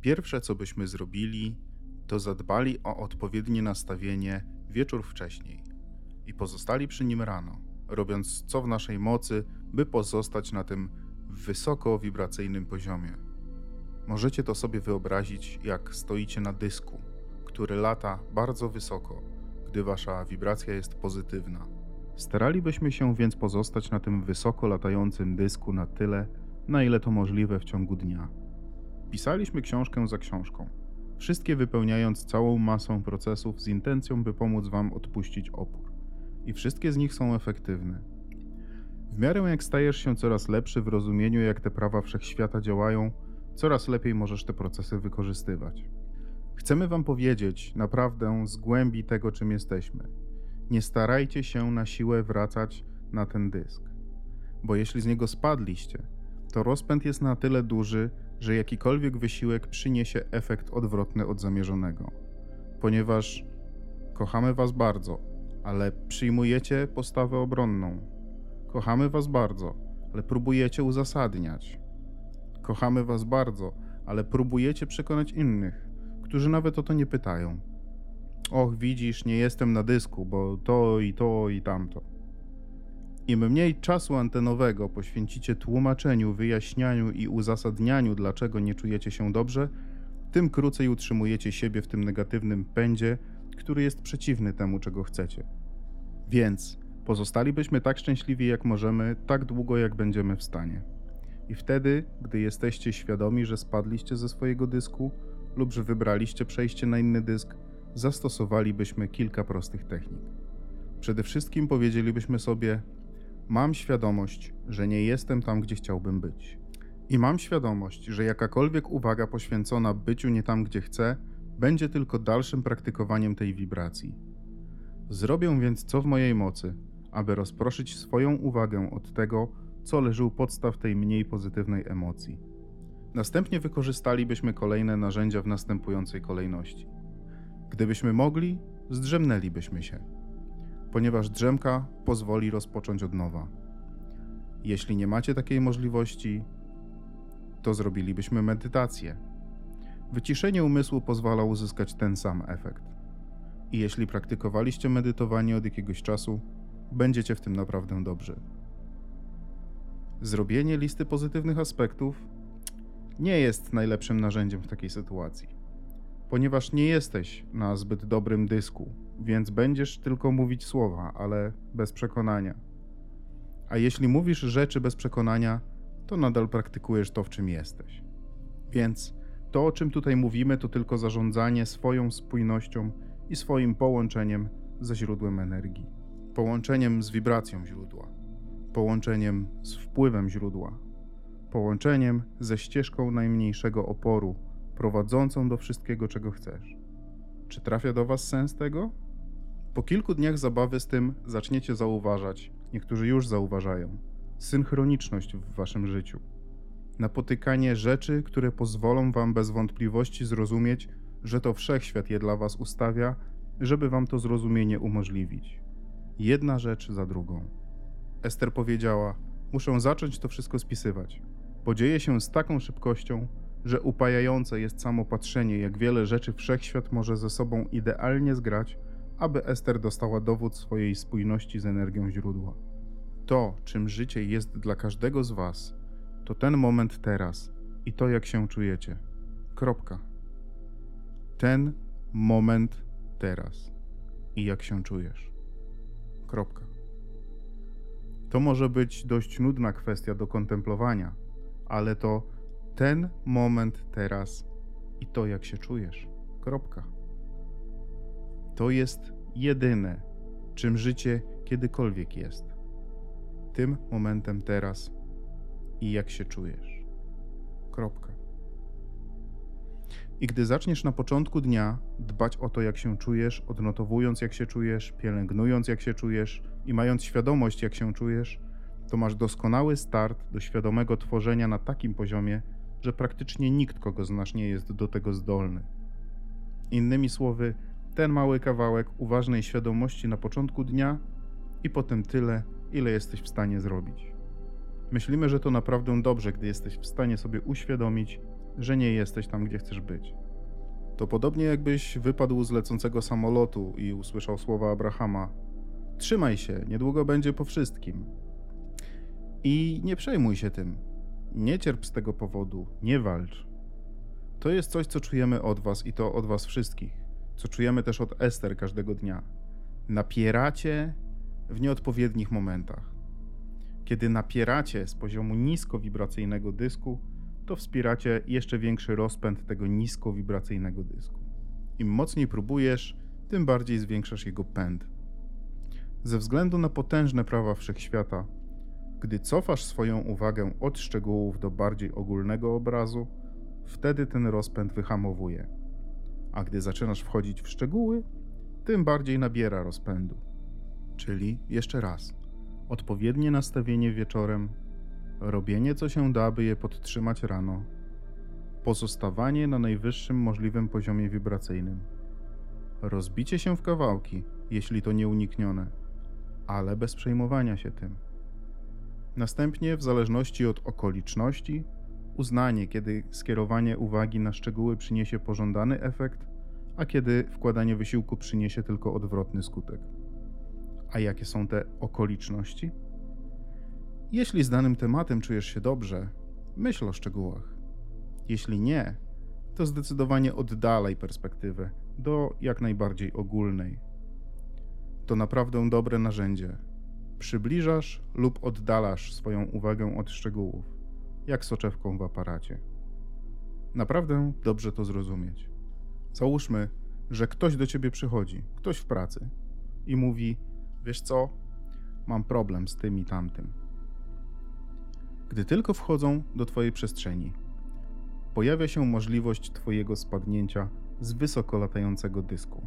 Pierwsze, co byśmy zrobili, to zadbali o odpowiednie nastawienie wieczór wcześniej i pozostali przy nim rano, robiąc co w naszej mocy, by pozostać na tym wysoko wibracyjnym poziomie. Możecie to sobie wyobrazić, jak stoicie na dysku, który lata bardzo wysoko, gdy wasza wibracja jest pozytywna. Staralibyśmy się więc pozostać na tym wysoko latającym dysku na tyle, na ile to możliwe w ciągu dnia. Pisaliśmy książkę za książką, wszystkie wypełniając całą masą procesów z intencją, by pomóc Wam odpuścić opór. I wszystkie z nich są efektywne. W miarę jak stajesz się coraz lepszy w rozumieniu, jak te prawa wszechświata działają, coraz lepiej możesz te procesy wykorzystywać. Chcemy Wam powiedzieć naprawdę z głębi tego, czym jesteśmy. Nie starajcie się na siłę wracać na ten dysk, bo jeśli z niego spadliście, to rozpęd jest na tyle duży, że jakikolwiek wysiłek przyniesie efekt odwrotny od zamierzonego. Ponieważ kochamy Was bardzo, ale przyjmujecie postawę obronną. Kochamy Was bardzo, ale próbujecie uzasadniać. Kochamy Was bardzo, ale próbujecie przekonać innych, którzy nawet o to nie pytają. Och, widzisz, nie jestem na dysku, bo to i to i tamto. Im mniej czasu antenowego poświęcicie tłumaczeniu, wyjaśnianiu i uzasadnianiu, dlaczego nie czujecie się dobrze, tym krócej utrzymujecie siebie w tym negatywnym pędzie, który jest przeciwny temu, czego chcecie. Więc pozostalibyśmy tak szczęśliwi, jak możemy, tak długo, jak będziemy w stanie. I wtedy, gdy jesteście świadomi, że spadliście ze swojego dysku lub że wybraliście przejście na inny dysk, zastosowalibyśmy kilka prostych technik. Przede wszystkim powiedzielibyśmy sobie: Mam świadomość, że nie jestem tam, gdzie chciałbym być. I mam świadomość, że jakakolwiek uwaga poświęcona byciu nie tam, gdzie chcę, będzie tylko dalszym praktykowaniem tej wibracji. Zrobię więc co w mojej mocy, aby rozproszyć swoją uwagę od tego, co leży u podstaw tej mniej pozytywnej emocji. Następnie wykorzystalibyśmy kolejne narzędzia w następującej kolejności. Gdybyśmy mogli, zdrzemnęlibyśmy się, ponieważ drzemka pozwoli rozpocząć od nowa. Jeśli nie macie takiej możliwości, to zrobilibyśmy medytację. Wyciszenie umysłu pozwala uzyskać ten sam efekt. I jeśli praktykowaliście medytowanie od jakiegoś czasu, będziecie w tym naprawdę dobrzy. Zrobienie listy pozytywnych aspektów nie jest najlepszym narzędziem w takiej sytuacji, ponieważ nie jesteś na zbyt dobrym dysku, więc będziesz tylko mówić słowa, ale bez przekonania. A jeśli mówisz rzeczy bez przekonania, to nadal praktykujesz to, w czym jesteś. Więc to, o czym tutaj mówimy, to tylko zarządzanie swoją spójnością i swoim połączeniem ze źródłem energii, połączeniem z wibracją źródła, połączeniem z wpływem źródła, połączeniem ze ścieżką najmniejszego oporu, prowadzącą do wszystkiego, czego chcesz. Czy trafia do Was sens tego? Po kilku dniach zabawy z tym zaczniecie zauważać, niektórzy już zauważają, synchroniczność w Waszym życiu. Napotykanie rzeczy, które pozwolą Wam bez wątpliwości zrozumieć, że to wszechświat je dla Was ustawia, żeby Wam to zrozumienie umożliwić. Jedna rzecz za drugą. Ester powiedziała: Muszę zacząć to wszystko spisywać bo dzieje się z taką szybkością, że upajające jest samo patrzenie, jak wiele rzeczy wszechświat może ze sobą idealnie zgrać, aby Ester dostała dowód swojej spójności z energią źródła. To, czym życie jest dla każdego z Was, to ten moment teraz i to, jak się czujecie. Kropka. Ten moment teraz i jak się czujesz. Kropka. To może być dość nudna kwestia do kontemplowania ale to ten moment teraz i to, jak się czujesz. Kropka. To jest jedyne, czym życie kiedykolwiek jest. Tym momentem teraz i jak się czujesz. Kropka. I gdy zaczniesz na początku dnia dbać o to, jak się czujesz, odnotowując, jak się czujesz, pielęgnując, jak się czujesz i mając świadomość, jak się czujesz, to masz doskonały start do świadomego tworzenia na takim poziomie, że praktycznie nikt, kogo znasz, nie jest do tego zdolny. Innymi słowy, ten mały kawałek uważnej świadomości na początku dnia i potem tyle, ile jesteś w stanie zrobić. Myślimy, że to naprawdę dobrze, gdy jesteś w stanie sobie uświadomić, że nie jesteś tam, gdzie chcesz być. To podobnie jakbyś wypadł z lecącego samolotu i usłyszał słowa Abrahama: Trzymaj się, niedługo będzie po wszystkim. I nie przejmuj się tym. Nie cierp z tego powodu, nie walcz. To jest coś, co czujemy od Was i to od Was wszystkich, co czujemy też od Ester każdego dnia. Napieracie w nieodpowiednich momentach. Kiedy napieracie z poziomu niskowibracyjnego dysku, to wspieracie jeszcze większy rozpęd tego niskowibracyjnego dysku. Im mocniej próbujesz, tym bardziej zwiększasz jego pęd. Ze względu na potężne prawa wszechświata, gdy cofasz swoją uwagę od szczegółów do bardziej ogólnego obrazu, wtedy ten rozpęd wyhamowuje. A gdy zaczynasz wchodzić w szczegóły, tym bardziej nabiera rozpędu. Czyli jeszcze raz, odpowiednie nastawienie wieczorem, robienie co się da, by je podtrzymać rano, pozostawanie na najwyższym możliwym poziomie wibracyjnym, rozbicie się w kawałki, jeśli to nieuniknione, ale bez przejmowania się tym. Następnie, w zależności od okoliczności, uznanie, kiedy skierowanie uwagi na szczegóły przyniesie pożądany efekt, a kiedy wkładanie wysiłku przyniesie tylko odwrotny skutek. A jakie są te okoliczności? Jeśli z danym tematem czujesz się dobrze, myśl o szczegółach. Jeśli nie, to zdecydowanie oddalaj perspektywę do jak najbardziej ogólnej. To naprawdę dobre narzędzie. Przybliżasz lub oddalasz swoją uwagę od szczegółów, jak soczewką w aparacie. Naprawdę dobrze to zrozumieć. Załóżmy, że ktoś do ciebie przychodzi, ktoś w pracy i mówi: Wiesz co, mam problem z tym i tamtym. Gdy tylko wchodzą do Twojej przestrzeni, pojawia się możliwość Twojego spadnięcia z wysoko latającego dysku.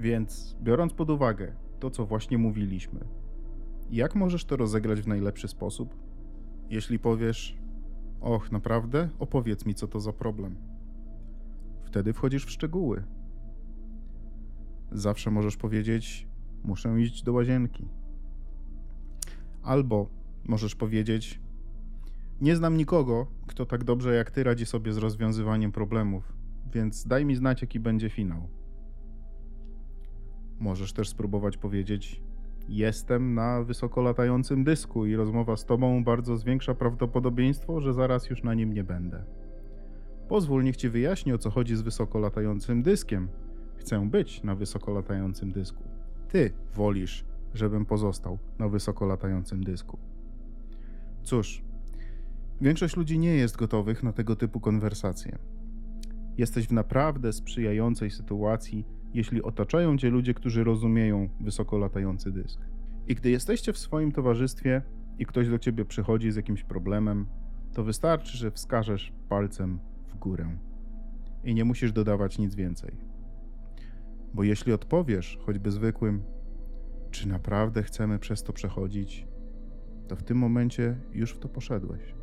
Więc, biorąc pod uwagę to, co właśnie mówiliśmy, jak możesz to rozegrać w najlepszy sposób? Jeśli powiesz, och, naprawdę, opowiedz mi, co to za problem. Wtedy wchodzisz w szczegóły. Zawsze możesz powiedzieć, muszę iść do łazienki. Albo możesz powiedzieć: Nie znam nikogo, kto tak dobrze jak ty radzi sobie z rozwiązywaniem problemów, więc daj mi znać, jaki będzie finał. Możesz też spróbować powiedzieć: Jestem na wysoko latającym dysku i rozmowa z tobą bardzo zwiększa prawdopodobieństwo, że zaraz już na nim nie będę. Pozwól, niech ci wyjaśnię, o co chodzi z wysoko latającym dyskiem. Chcę być na wysoko latającym dysku. Ty wolisz, żebym pozostał na wysoko latającym dysku. Cóż, większość ludzi nie jest gotowych na tego typu konwersacje. Jesteś w naprawdę sprzyjającej sytuacji, jeśli otaczają cię ludzie, którzy rozumieją wysoko latający dysk. I gdy jesteście w swoim towarzystwie i ktoś do ciebie przychodzi z jakimś problemem, to wystarczy, że wskażesz palcem górę. I nie musisz dodawać nic więcej. Bo jeśli odpowiesz, choćby zwykłym, czy naprawdę chcemy przez to przechodzić, to w tym momencie już w to poszedłeś.